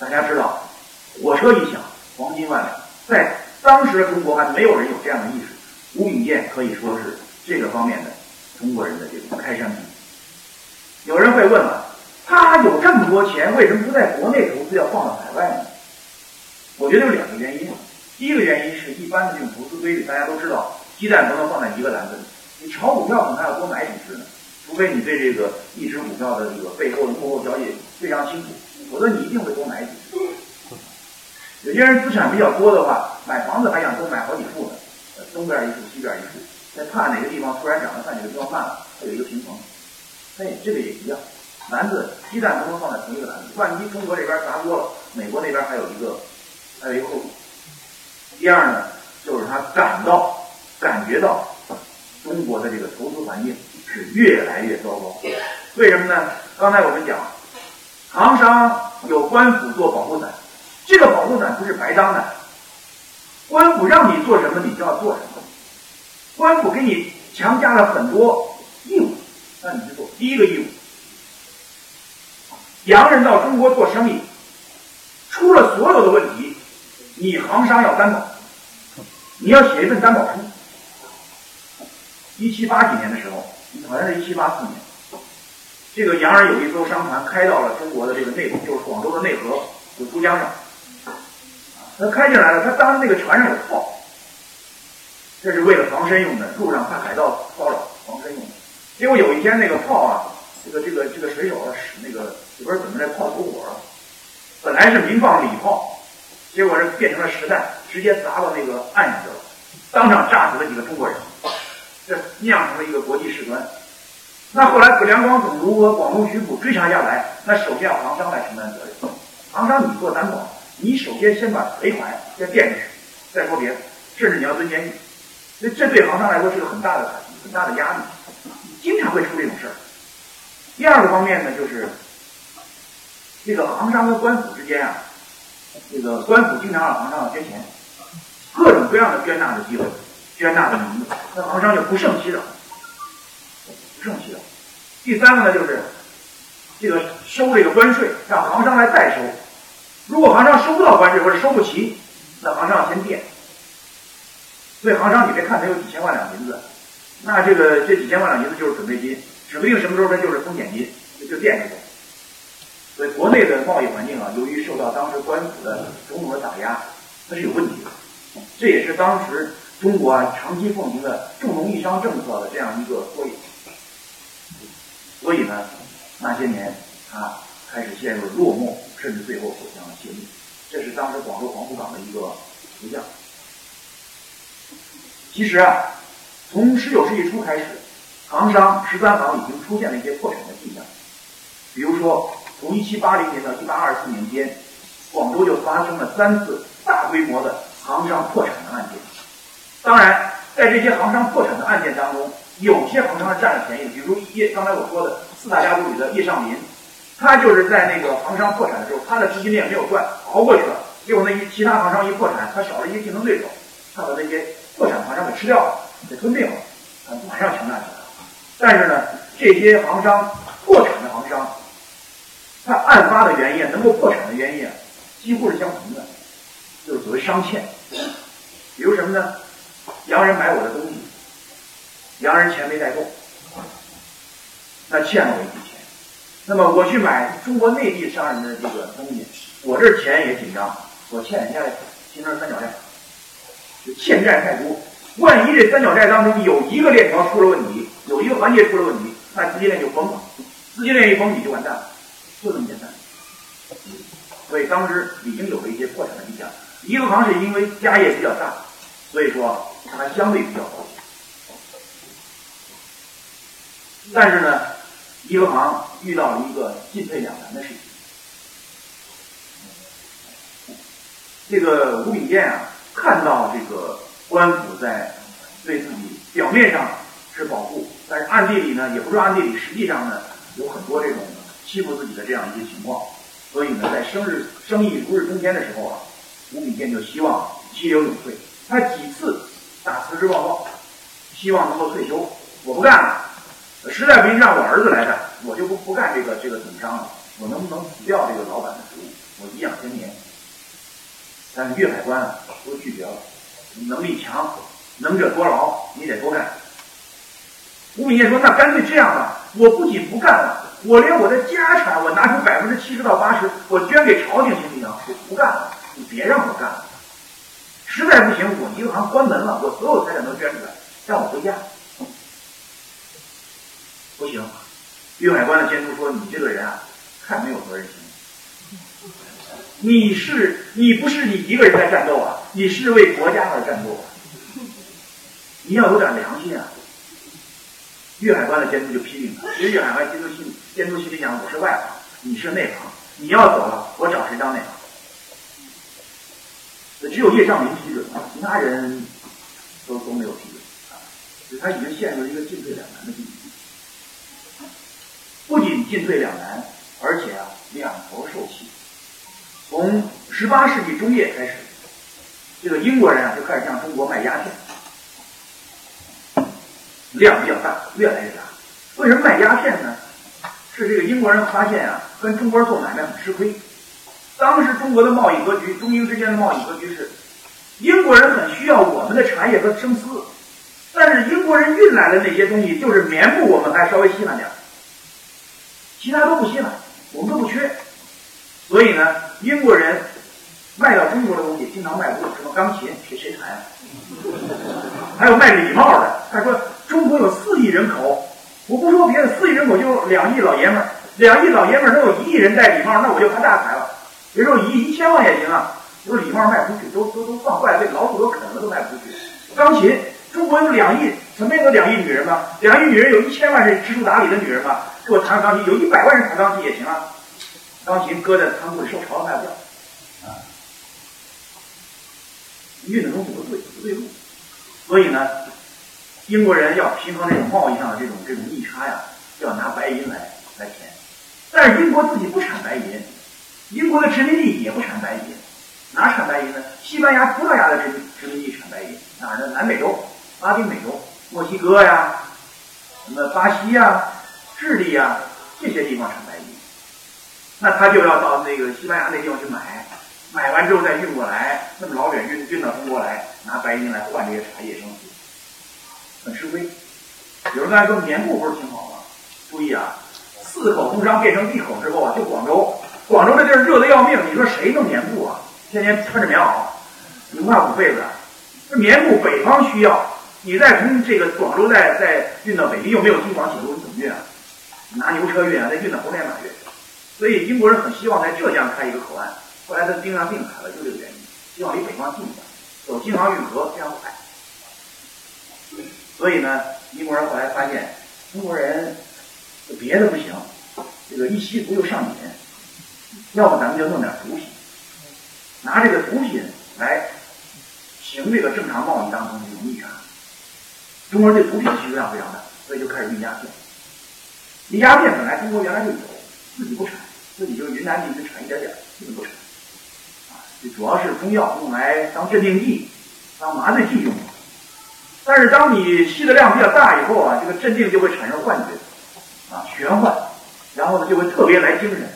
大家知道，火车一响，黄金万两，在当时的中国还没有人有这样的意识。吴炳健可以说是这个方面的中国人的这种开山鼻。有人会问了，他有这么多钱，为什么不在国内投资，要放到海外呢？我觉得有两个原因啊。第一个原因是一般的这种投资规律，大家都知道，鸡蛋不能放在一个篮子里。你炒股票可能还要多买几只呢，除非你对这个一只股票的这个背后的幕后交易非常清楚，否则你一定会多买几只。有些人资产比较多的话，买房子还想多买好几处呢，东边一处，西边一处，再怕哪个地方突然涨了，看哪个地方慢了，它有一个平衡。哎，这个也一样，篮子鸡蛋不能放在同一个篮子，万一中国这边砸锅了，美国那边还有一个，还有一个后果。第二呢，就是他感到、感觉到中国的这个投资环境是越来越糟糕。为什么呢？刚才我们讲，行商有官府做保护伞，这个保护伞不是白当的，官府让你做什么，你就要做什么。官府给你强加了很多义务，那你就做。第一个义务，洋人到中国做生意，出了所有的问题。你行商要担保，你要写一份担保书。一七八几年的时候，好像是一七八四年，这个洋人有一艘商船开到了中国的这个内陆，就是广州的内河，就珠江上。他开进来了，他当时那个船上有炮，这是为了防身用的，路上怕海盗骚扰，防身用的。结果有一天那个炮啊，这个这个这个水手使那个不知道怎么这炮走火了，本来是鸣放礼炮。结果是变成了实弹，直接砸到那个岸上去了，当场炸死了几个中国人，这酿成了一个国际事端。那后来梁广总督和广东巡抚追查下来，那首先要行商来承担责任。行商你做担保，你首先先把赔款先垫出去，再说别的，甚至你要蹲监狱。那这对行商来说是个很大的，很大的压力，经常会出这种事儿。第二个方面呢，就是这个行商和官府之间啊。这个官府经常让行商要捐钱，各种各样的捐纳的机会，捐纳的名额，那行商就不胜其扰，不胜其扰。第三个呢，就是这个收这个关税，让行商来代收。如果行商收不到关税或者收不齐，那行商要先垫。所以行商你别看他有几千万两银子，那这个这几千万两银子就是准备金，指不定什么时候它就是风险金，就垫着走。所以国内的贸易环境啊，由于受到当时官府的种种的打压，它是有问题的。这也是当时中国啊长期奉行的重农抑商政策的这样一个缩影。所以呢，那些年他开始陷入落寞，甚至最后走向了泄密。这是当时广州黄浦港的一个图像。其实啊，从十九世纪初开始，行商十三行已经出现了一些破产的迹象，比如说。从一七八零年到一八二四年间，广州就发生了三次大规模的行商破产的案件。当然，在这些行商破产的案件当中，有些行商占了便宜，比如叶刚才我说的四大家族里的叶尚林，他就是在那个行商破产的时候，他的资金链没有断，熬过去了。结果那一其他行商一破产，他少了一个竞争对手，他把那些破产行商给吃掉了，给吞并了，他马上强大起来了。但是呢，这些行商破产的行商。他案发的原因，能够破产的原因，几乎是相同的，就是所谓商欠。比如什么呢？洋人买我的东西，洋人钱没带够，那欠了我一笔钱。那么我去买中国内地商人的这个东西，我这钱也紧张，我欠人家形成三角债，就欠债太多。万一这三角债当中有一个链条出了问题，有一个环节出了问题，那资金链就崩了。资金链一崩，你就完蛋了。就这么简单，所以当时已经有了一些破产的迹象。银行是因为家业比较大，所以说它相对比较保险。但是呢，颐和行遇到了一个进退两难的事情。这个吴炳健啊，看到这个官府在对自己表面上是保护，但是暗地里呢，也不是暗地里，实际上呢，有很多这种。欺负自己的这样一些情况，所以呢，在生日生意如日中天的时候啊，吴炳健就希望激流勇退。他几次打辞职报告，希望能够退休。我不干了，实在不行让我儿子来干，我就不不干这个这个总商了。我能不能辞掉这个老板的职务？我颐养天年。但是粤海关啊都拒绝了，能力强，能者多劳，你得多干。吴敏业说：“那干脆这样吧，我不仅不干了，我连我的家产，我拿出百分之七十到八十，我捐给朝廷行不行？我不干了，你别让我干了。实在不行，我银行关门了，我所有财产都捐出来，让我回家。不行。”粤海关的监督说：“你这个人啊，太没有责任心。你是你不是你一个人在战斗啊，你是为国家而战斗啊。你要有点良心啊。”粤海关的监督就批评他，其实粤海关监督心监督心里想：我是外行，你是内行，你要走了，我找谁当内行？只有叶兆民批准，其他人都都没有批准啊。所以他已经陷入一个进退两难的境地。不仅进退两难，而且啊，两头受气。从十八世纪中叶开始，这个英国人啊就开始向中国卖鸦片，量比较大，越来越大。为什么卖鸦片呢？是这个英国人发现啊，跟中国人做买卖很吃亏。当时中国的贸易格局，中英之间的贸易格局是，英国人很需要我们的茶叶和生丝，但是英国人运来的那些东西就是棉布，我们还稍微稀罕点。其他都不稀罕，我们都不缺，所以呢，英国人卖到中国的东西经常卖不动，什么钢琴谁谁弹，还有卖礼帽的。他说中国有四亿人口，我不说别的，四亿人口就两亿老爷们儿，两亿老爷们儿能有一亿人戴礼帽，那我就发大财了。别说一一千万也行啊，就是礼帽卖不出去，都都都放坏了，被老虎都啃了，都卖不出去。钢琴，中国有两亿，怎么有两亿女人吧？两亿女人有一千万是知书达理的女人吧？给我弹钢琴，有一百万人弹钢琴也行啊。钢琴搁在仓库里受潮了卖不掉，啊，运的东西不对，不对路。所以呢，英国人要平衡这种贸易上的这种这种逆差呀，要拿白银来来填。但是英国自己不产白银，英国的殖民地也不产白银，哪产白银呢？西班牙、葡萄牙的殖民殖民地产白银，哪儿呢？南美洲、拉丁美洲、墨西哥呀，什么巴西呀。智利呀，这些地方产白银，那他就要到那个西班牙那地方去买，买完之后再运过来，那么老远运运到中国来，拿白银来换这些茶叶生丝，很吃亏。有人刚才说棉布不是挺好吗？注意啊，四口通商变成一口之后啊，就广州，广州这地儿热的要命，你说谁弄棉布啊？天天穿着棉袄，你不怕捂被子？这棉布北方需要，你再从这个广州再再运到北京，又没有京广铁路，你怎么运啊？拿牛车运啊，再运到猴年马月，所以英国人很希望在浙江开一个口岸。后来他盯上定海了，就这个原因，希望离北方近一点，走京杭运河这样快。所以呢，英国人后来发现中国人别的不行，这个一吸毒又上瘾，要么咱们就弄点毒品，拿这个毒品来行这个正常贸易当中的这种逆差。中国人对毒品需求量非常大，所以就开始运鸦片。这鸦片本来中国原来就有，自己不产，自己就云南地区产一点点，基本不产。啊，这主要是中药，用来当镇定剂、当麻醉剂用。但是当你吸的量比较大以后啊，这个镇定就会产生幻觉，啊，玄幻，然后呢就会特别来精神，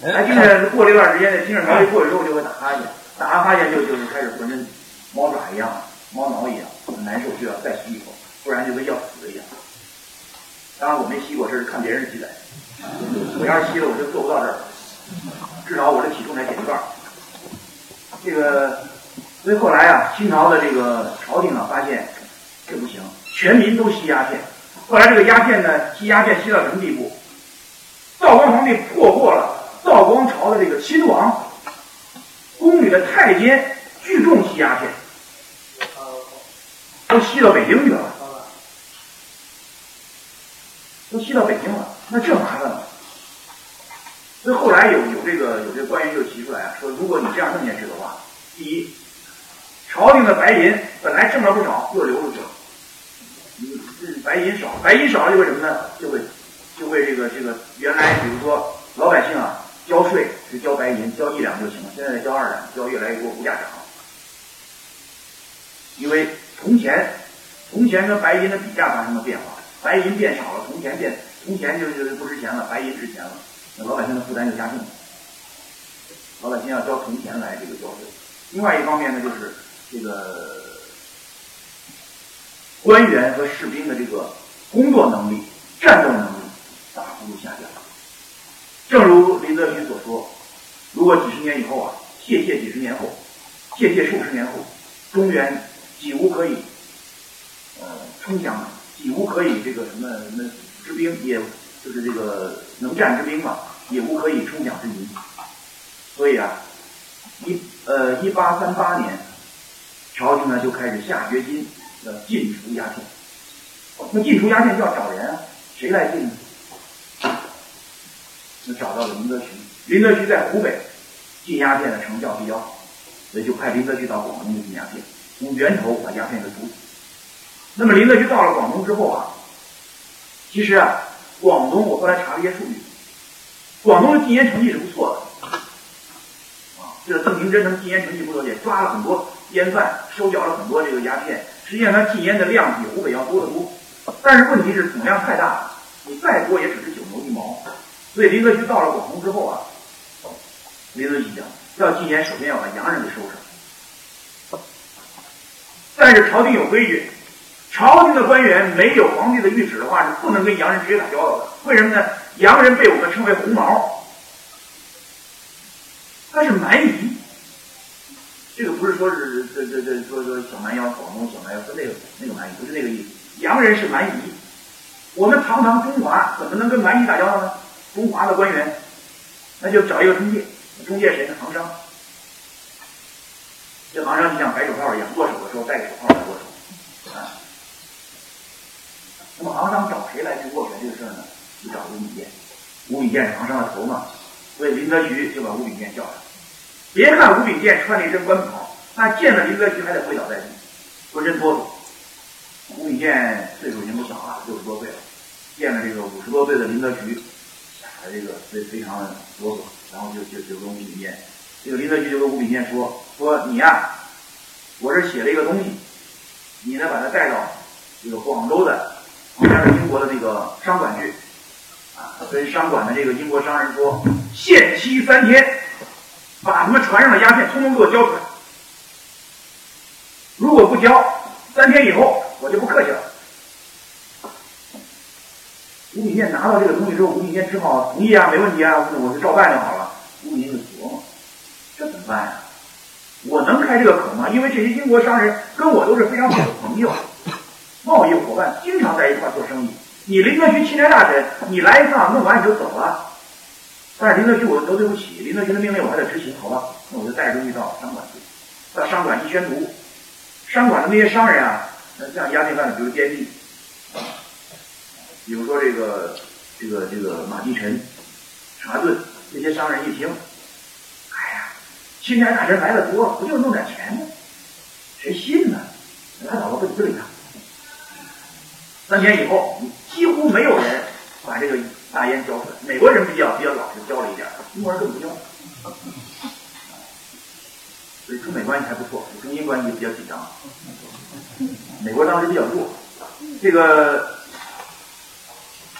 来精神过了一段时间，这精神毛一过去之后就会打哈欠，打完哈欠就就是开始浑身猫爪一样、猫挠一样，很难受，就要再吸一口，不然就跟要死一样。当然我没吸过，这是看别人记载。我要是吸了，我就做不到这儿，至少我的体重才减一半。这个，所以后来啊，清朝的这个朝廷啊，发现这不行，全民都吸鸦片。后来这个鸦片呢，吸鸦片吸到什么地步？道光皇帝破获了道光朝的这个亲王宫里的太监聚众吸鸦片，都吸到北京去了。都吸到北京了，那这麻烦了。所以后来有有这个有这个官员就提出来，说如果你这样弄下去的话，第一，朝廷的白银本来挣了不少，又流出去了。白银少，白银少了就会什么呢？就会就会这个这个原来比如说老百姓啊交税是交白银，交一两就行了，现在交二两，交越来越多，物价涨。因为铜钱，铜钱跟白银的比价发生了变化。白银变少了，铜钱变铜钱就就不值钱了，白银值钱了，那老百姓的负担就加重了。老百姓要交铜钱来这个交税。另外一方面呢，就是这个官员和士兵的这个工作能力、战斗能力大幅度下降。正如林则徐所说，如果几十年以后啊，谢谢几十年后，谢谢数十年后，中原几无可以呃冲降，几无可以这个什么什么之兵，也就是这个能战之兵嘛，也无可以冲降之民。所以啊，一呃一八三八年，朝廷呢就开始下决心要禁除鸦片。那禁除鸦片就要找人啊，谁来禁呢？就找到了林则徐。林则徐在湖北禁鸦片的成效比较好，所以就派林则徐到广东去禁鸦片，从源头把鸦片给除。那么林则徐到了广东之后啊，其实啊，广东我后来查了一些数据，广东的禁烟成绩是不错的。啊，这个邓廷桢他们禁烟成绩不错，也抓了很多烟贩，收缴了很多这个鸦片。实际上，他禁烟的量比湖北要多得多。但是问题是总量太大了，你再多也只是九牛一毛。所以林则徐到了广东之后啊，林则徐讲要禁烟，首先要把洋人给收拾。但是朝廷有规矩，朝廷的官员没有皇帝的谕旨的话，是不能跟洋人直接打交道的。为什么呢？洋人被我们称为红毛，他是蛮夷。这个不是说是这这这说说小蛮腰，广东小蛮腰，说那个那个蛮夷，不是那个意思。洋人是蛮夷，我们堂堂中华怎么能跟蛮夷打交道呢？中华的官员，那就找一个中介，中介谁呢？行商。这行商就像白手套一样，握手的时候戴个手套来握手。啊，那么行商找谁来去握拳这个事儿呢？就找吴秉宪。吴秉宪是行商的头嘛，所以林则徐就把吴秉宪叫来。别看吴秉宪穿了一身官袍，那见了林则徐还得跪倒在地，浑身哆嗦。吴秉宪岁数已经不小了，六十多岁了，见了这个五十多岁的林则徐，吓得这个非非常的哆嗦，然后就就就跟吴秉宪，这个林则徐就跟吴秉宪说说你呀，我这写了一个东西，你呢把它带到这个广州的旁边的英国的那个商馆去，啊，他跟商馆的这个英国商人说，限期三天，把他们船上的鸦片通通给我交出来，如果不交，三天以后。我就不客气了。吴炳健拿到这个东西之后，吴炳健只好同意啊，没问题啊，我就照办就好了。吴秉宪就琢磨，这怎么办呀？我能开这个口吗？因为这些英国商人跟我都是非常好的朋友，贸易伙伴，经常在一块做生意。你林则徐钦差大臣，你来一趟弄完你就走了。但是林则徐我都对不起，林则徐的命令我还得执行，好吧？那我就带着东西到商馆去，到商馆一宣读，商馆的那些商人啊。像鸦片贩子，比如坚壁，啊，比如说这个这个这个马继臣、查顿这些商人一听，哎呀，钦差大人来的多，不就弄点钱吗？谁信呢？拉倒吧，不理他。三天以后，几乎没有人把这个大烟交出来。美国人比较比较老实，交了一点英国人更不交。所以中美关系还不错，中英关系比较紧张。美国当时比较弱，这个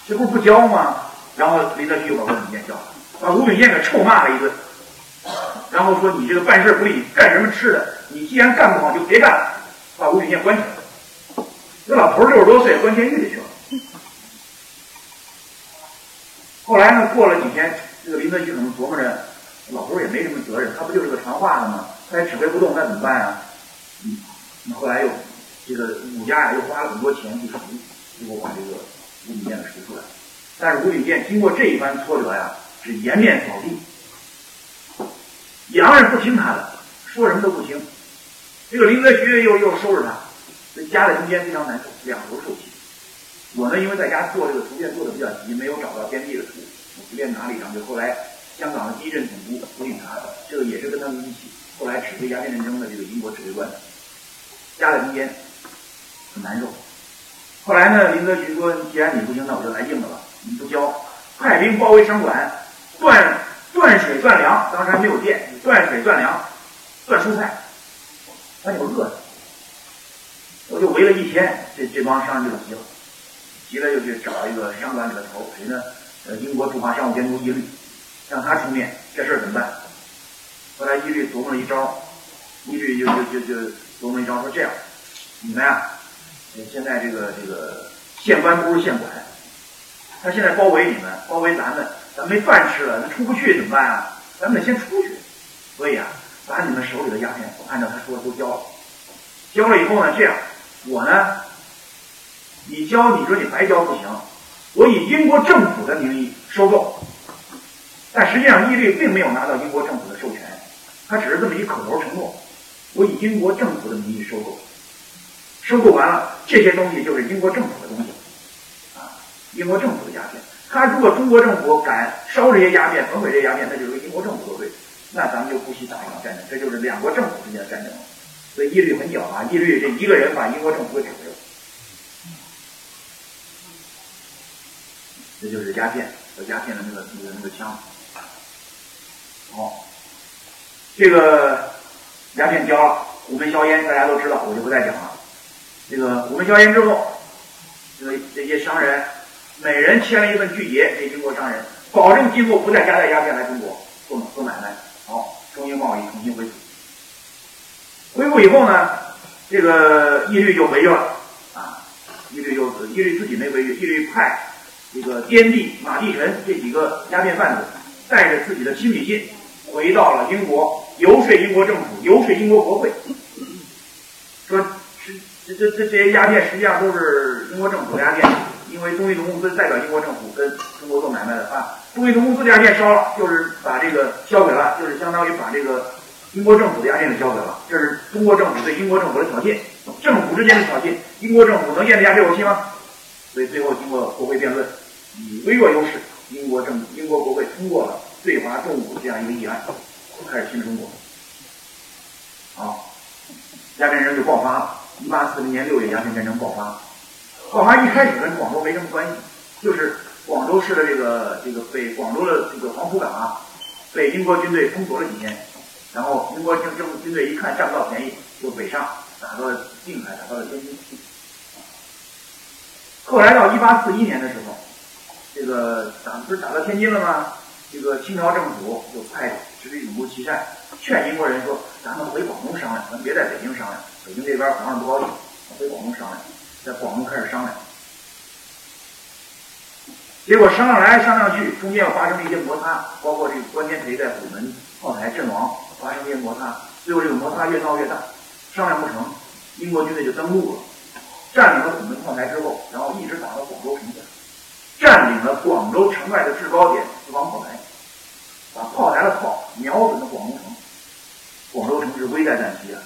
这不不交吗？然后林则徐又把吴秉宪叫来，把吴炳宪给臭骂了一顿，然后说：“你这个办事不力，干什么吃的？你既然干不好，就别干了，把吴炳宪关起来。”这老头六十多岁，关监狱里去了。后来呢，过了几天，这个林则徐可能琢磨着，老头也没什么责任，他不就是个传话的吗？他也指挥不动，那怎么办啊？嗯，那后来又。这个武家呀，又花了很多钱去赎，结果把这个吴炳宪给除出来。但是吴炳宪经过这一番挫折呀，是颜面扫地。洋人不听他的，说什么都不听。这个林则徐又又收拾他，这夹在中间非常难受，两头受气。我呢，因为在家做这个图片做的比较急，没有找到边地的图，我随便拿了一张，就后来香港的第一任总督胡锦查，这个也是跟他们一起，后来指挥鸦片战争的这个英国指挥官，夹在中间。很难受。后来呢，林则徐说：“既然你不行，那我就来硬的了。你不交，派兵包围商馆，断断水断粮。当时还没有电，断水断粮，断蔬菜，把你们饿死。我就围了一天，这这帮商人就急了，急了就去找一个商馆里的头，谁呢？呃，英国驻华商务监督一律，让他出面，这事儿怎么办？后来一律琢磨了一招，一律就就就就琢磨一招，说这样，你们呀，现在这个这个县官不如县管，他现在包围你们，包围咱们，咱没饭吃了，咱出不去怎么办啊？咱们得先出去，所以啊，把你们手里的鸦片按照他说的都交了，交了以后呢，这样，我呢，你交，你说你白交不行，我以英国政府的名义收购。但实际上，义律并没有拿到英国政府的授权，他只是这么一口头承诺。我以英国政府的名义收购，收购完了，这些东西就是英国政府的东西，啊，英国政府的鸦片。他如果中国政府敢烧这些鸦片、焚毁这些鸦片，那就是英国政府作对，那咱们就不惜打一场战争，这就是两国政府之间的战争。所以义律很狡猾，义律这一个人把英国政府给指挥了，这就是鸦片和鸦片的那个那个那个枪。好，这个鸦片交了，虎门销烟，大家都知道，我就不再讲了。这个虎门销烟之后，这个这些商人每人签了一份拒绝给英国商人，保证今后不再夹带鸦片来中国做做买卖。好，中英贸易重新恢复。恢复以后呢，这个义律就违约了啊！义律就义律自己没违约，义律派这个滇地、马地臣这几个鸦片贩子带着自己的亲笔信。回到了英国，游说英国政府，游说英国国会，说这这这这些鸦片实际上都是英国政府的鸦片，因为中印度公司代表英国政府跟中国做买卖的啊，东印度公司的鸦片烧了，就是把这个销毁了，就是相当于把这个英国政府的鸦片给销毁了，这是中国政府对英国政府的挑衅，政府之间的挑衅，英国政府能咽得下这口气吗？所以最后经过国会辩论，以微弱优势，英国政英国国会通过了。对华动武这样一个议案，开始新中国。好，鸦片战争就爆发了。一八四零年六月，鸦片战争爆发。爆发一开始跟广州没什么关系，就是广州市的这个这个被广州的这个黄浦港啊，被英国军队封锁了几天。然后英国政政府军队一看占不到便宜，就北上，打到了定海，打到了天津。后来到一八四一年的时候，这个打不是打到天津了吗？这个清朝政府就派直隶总督琦善劝英国人说：“咱们回广东商量，咱别在北京商量。北京这边皇上不高兴，回广东商量。在广东开始商量，结果商量来商量去，中间又发生了一些摩擦，包括这个关天培在虎门炮台阵亡，发生一些摩擦。最后这个摩擦越闹越大，商量不成，英国军队就登陆了，占领了虎门炮台之后，然后一直打到广州城下。”占领了广州城外的制高点四方炮台，把炮台的炮瞄准了广东城，广州城是危在旦夕啊！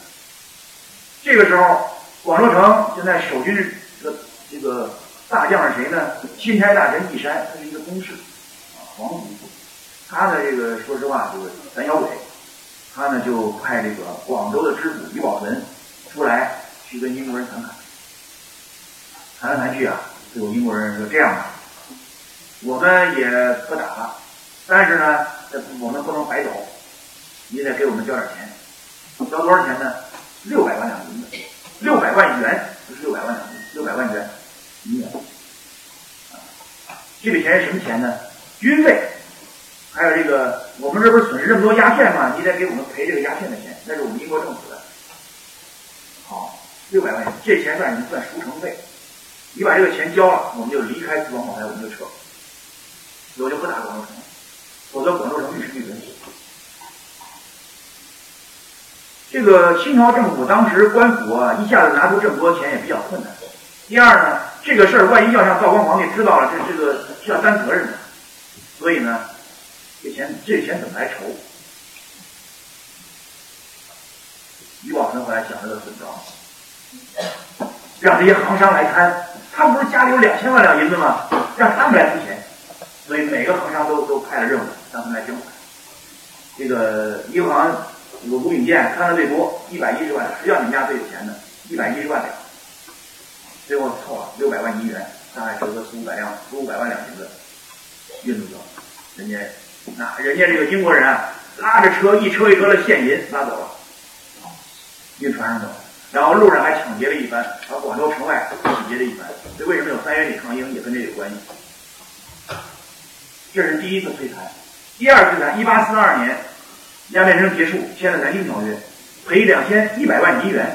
这个时候，广州城现在守军这个这个大将是谁呢？钦差大臣义山，他是一个宗室啊，皇族。他呢，这个说实话，这个胆小鬼，他呢就派这个广州的知府余宝文出来去跟英国人谈谈，谈来谈去啊，最后英国人说这样吧。我们也不打了，但是呢，我们不能白走，你得给我们交点钱，交多少钱呢？六百万两银子，六百万元，不是六百万两，六百万元银元。这笔钱是什么钱呢？军费，还有这个，我们这不是损失这么多鸦片吗？你得给我们赔这个鸦片的钱，那是我们英国政府的。好，六百万元，这钱算什么？算赎城费。你把这个钱交了，我们就离开四方炮台，我们就撤。我就不打广州城了，否则广州城必须被死。这个清朝政府当时官府啊，一下子拿出这么多钱也比较困难。第二呢，这个事儿万一要让道光皇帝知道了，这这个是要担责任的。所以呢，这钱这钱怎么来筹？于宝存后来想了个损招，让这些行商来摊。他们不是家里有两千万两银子吗？让他们来出钱。所以每个行商都都派了任务，让他们来捐款。这个银行这个吴炳建看的最多，一百一十万，实际上你们家最有钱的，一百一十万两，最后凑了六百万银元，大概折合四五百两，四五百万两银子运出去了。人家那人家这个英国人啊，拉着车一车一车的现银拉走了，运船上走，然后路上还抢劫了一番，把广州城外抢劫了一番。这为什么有三元里抗英，也跟这有关系。这是第一次摧残，第二次呢？一八四二年，鸦片战争结束，签了南京条约，赔两千一百万银元。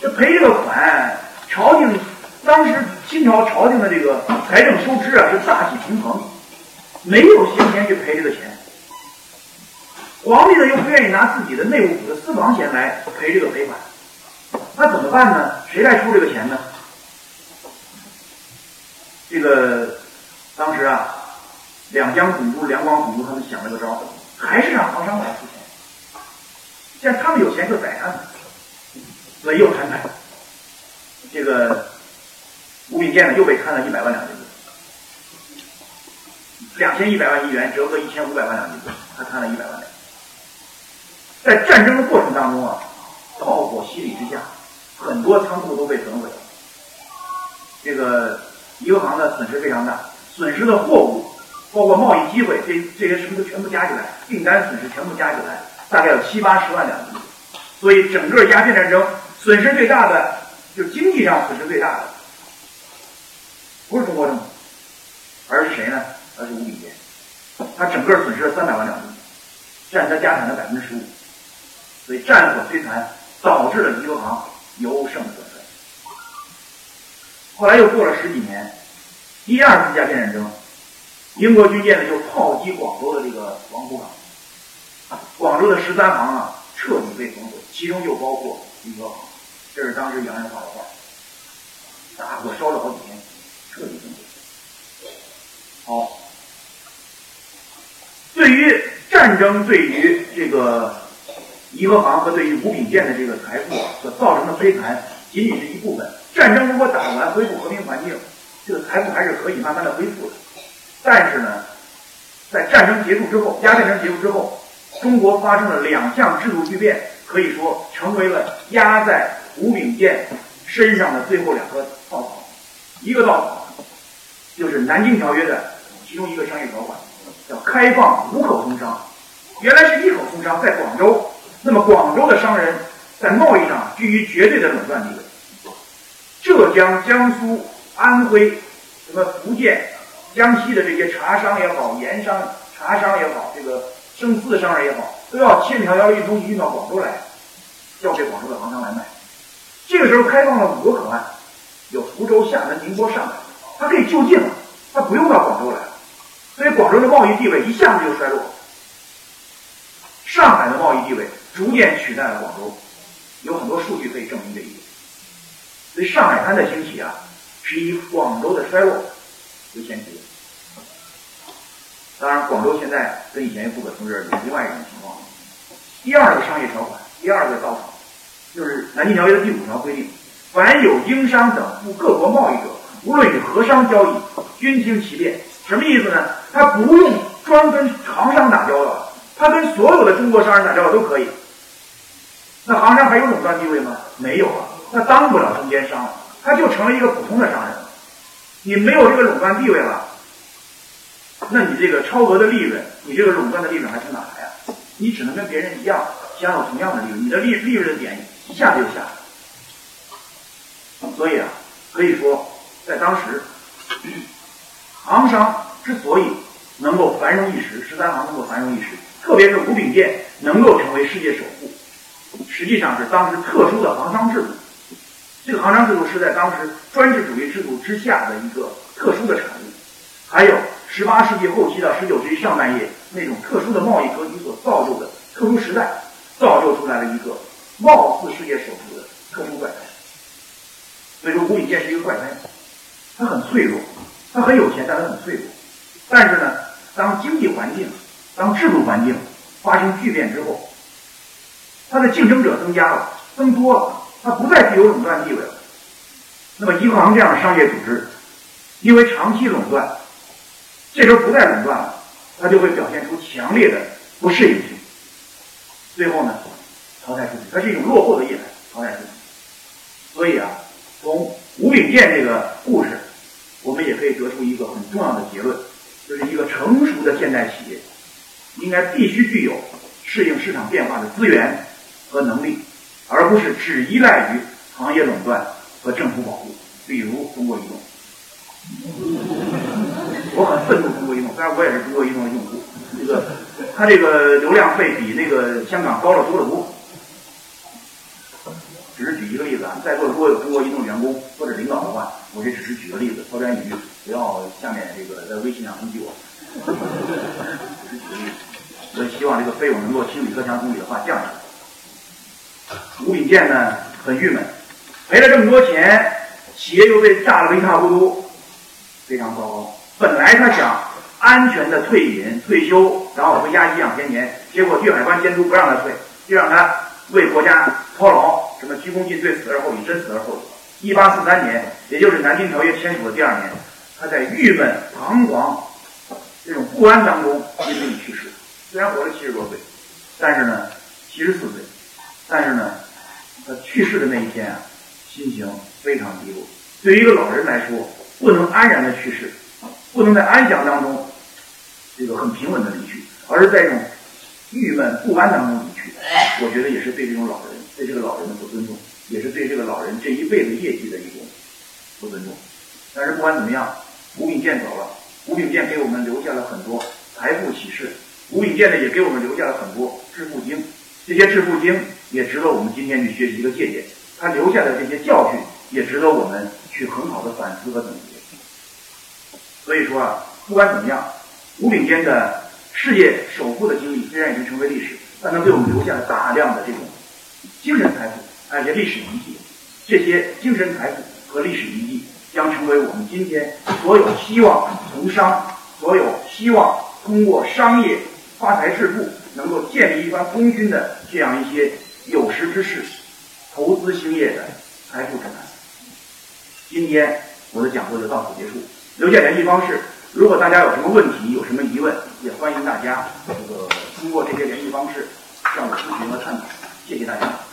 这赔这个款，朝廷当时清朝朝廷的这个财政收支啊是大体平衡，没有闲钱去赔这个钱。皇帝呢又不愿意拿自己的内务府的私房钱来赔这个赔款，那怎么办呢？谁来出这个钱呢？这个当时啊，两江总督、两广总督他们想了个招，还是让皇商来出钱。既然他们有钱，就宰他们，所以又摊派。这个吴炳建呢，又被摊了一百万两银子，两千一百万银元折合一千五百万两银子，他摊了一百万两。在战争的过程当中啊，炮火洗礼之下，很多仓库都被损毁了。这个银行的损失非常大，损失的货物，包括贸易机会，这这些什么都全部加起来，订单损失全部加起来，大概有七八十万两银子。所以整个鸦片战争损失最大的，就经济上损失最大的，不是中国政府，而是谁呢？而是吴炳坚，他整个损失了三百万两银子，占他家产的百分之十五。所以战火摧残，导致了宜和行由盛转衰。后来又过了十几年，第二次鸦片战争，英国军舰呢就炮击广州的这个王浦港，广州的十三行啊彻底被焚毁，其中就包括宜和行。这是当时洋人画的画，大火烧了好几天，彻底焚毁。好，对于战争，对于这个。宜和行和对于吴秉建的这个财富所造成的摧残，仅仅是一部分。战争如果打完，恢复和平环境，这个财富还是可以慢慢的恢复的。但是呢，在战争结束之后，鸦片战争结束之后，中国发生了两项制度巨变，可以说成为了压在吴炳建身上的最后两个稻草。一个稻草就是《南京条约》的其中一个商业条款，叫开放五口通商。原来是一口通商，在广州。那么广州的商人在贸易上居于绝对的垄断地位，浙江、江苏、安徽、什么福建、江西的这些茶商也好，盐商、茶商也好，这个生丝的商人也好，都要千里迢迢运东西运到广州来，交给广州的行商来卖。这个时候开放了五个口岸，有福州、厦门、宁波、上海，它可以就近了，它不用到广州来了，所以广州的贸易地位一下子就衰落。上海的贸易地位。逐渐取代了广州，有很多数据可以证明这一点。所以上海滩的兴起啊，是以广州的衰落优先级。当然，广州现在跟以前又不可同日而语，另外一种情况。第二个商业条款，第二个稻草，就是《南京条约》的第五条规定：凡有经商等赴各国贸易者，无论与何商交易，均经其便。什么意思呢？他不用专跟行商打交道，他跟所有的中国商人打交道都可以。那行商还有垄断地位吗？没有啊，那当不了中间商了，他就成了一个普通的商人。你没有这个垄断地位了，那你这个超额的利润，你这个垄断的利润还从哪来啊？你只能跟别人一样享有同样的利润，你的利利润的点一下子就下来。所以啊，可以说，在当时，行商之所以能够繁荣一时，十三行能够繁荣一时，特别是吴秉建能够成为世界首富。实际上是当时特殊的行商制度，这个行商制度是在当时专制主义制度之下的一个特殊的产物，还有十八世纪后期到十九世纪上半叶那种特殊的贸易格局所造就的特殊时代，造就出来了一个貌似世界首富的特殊怪胎。所以说，吴秉建是一个怪胎，他很脆弱，他很有钱，但他很脆弱。但是呢，当经济环境、当制度环境发生巨变之后，它的竞争者增加了，增多了，它不再具有垄断地位了。那么，银行这样的商业组织，因为长期垄断，这时候不再垄断了，它就会表现出强烈的不适应性，最后呢，淘汰出去。它是一种落后的业态，淘汰出去。所以啊，从吴炳建这个故事，我们也可以得出一个很重要的结论，就是一个成熟的现代企业，应该必须具有适应市场变化的资源。和能力，而不是只依赖于行业垄断和政府保护，比如中国移动。我很愤怒中国移动，虽然我也是中国移动的用户，这个他这个流量费比那个香港高了多得多。只是举一个例子啊，在座的如果有中国移动员工或者领导的话，我这只是举个例子，抛砖引玉，不要下面这个在微信上攻击我。只是举个例子，我希望这个费用能够听李克强总理的话降下来。吴秉鉴呢很郁闷，赔了这么多钱，企业又被炸了个一塌糊涂，非常糟糕。本来他想安全的退隐退休，然后回家颐养天年，结果粤海关监督不让他退，就让他为国家操劳。什么鞠躬尽瘁，死而后已，真死而后已。一八四三年，也就是南京条约签署的第二年，他在郁闷、彷徨、这种不安当中因病去世。虽然活了七十多岁，但是呢，七十四岁，但是呢，他去世的那一天啊，心情非常低落。对于一个老人来说，不能安然的去世，不能在安详当中这个很平稳的离去，而是在这种郁闷不安当中离去，我觉得也是对这种老人。对这个老人的不尊重，也是对这个老人这一辈子业绩的一种不尊重。但是不管怎么样，吴秉健走了，吴秉健给我们留下了很多财富启示。吴秉健呢，也给我们留下了很多致富经。这些致富经也值得我们今天去学习一个借鉴。他留下的这些教训，也值得我们去很好的反思和总结。所以说啊，不管怎么样，吴炳坚的事业首富的经历虽然已经成为历史，但他给我们留下了大量的这种。精神财富，而且历史遗迹，这些精神财富和历史遗迹将成为我们今天所有希望从商、所有希望通过商业发财致富、能够建立一番功勋的这样一些有识之士投资兴业的财富指南。今天我的讲座就到此结束，留下联系方式。如果大家有什么问题、有什么疑问，也欢迎大家这个通过这些联系方式向我咨询和探讨。谢谢大家。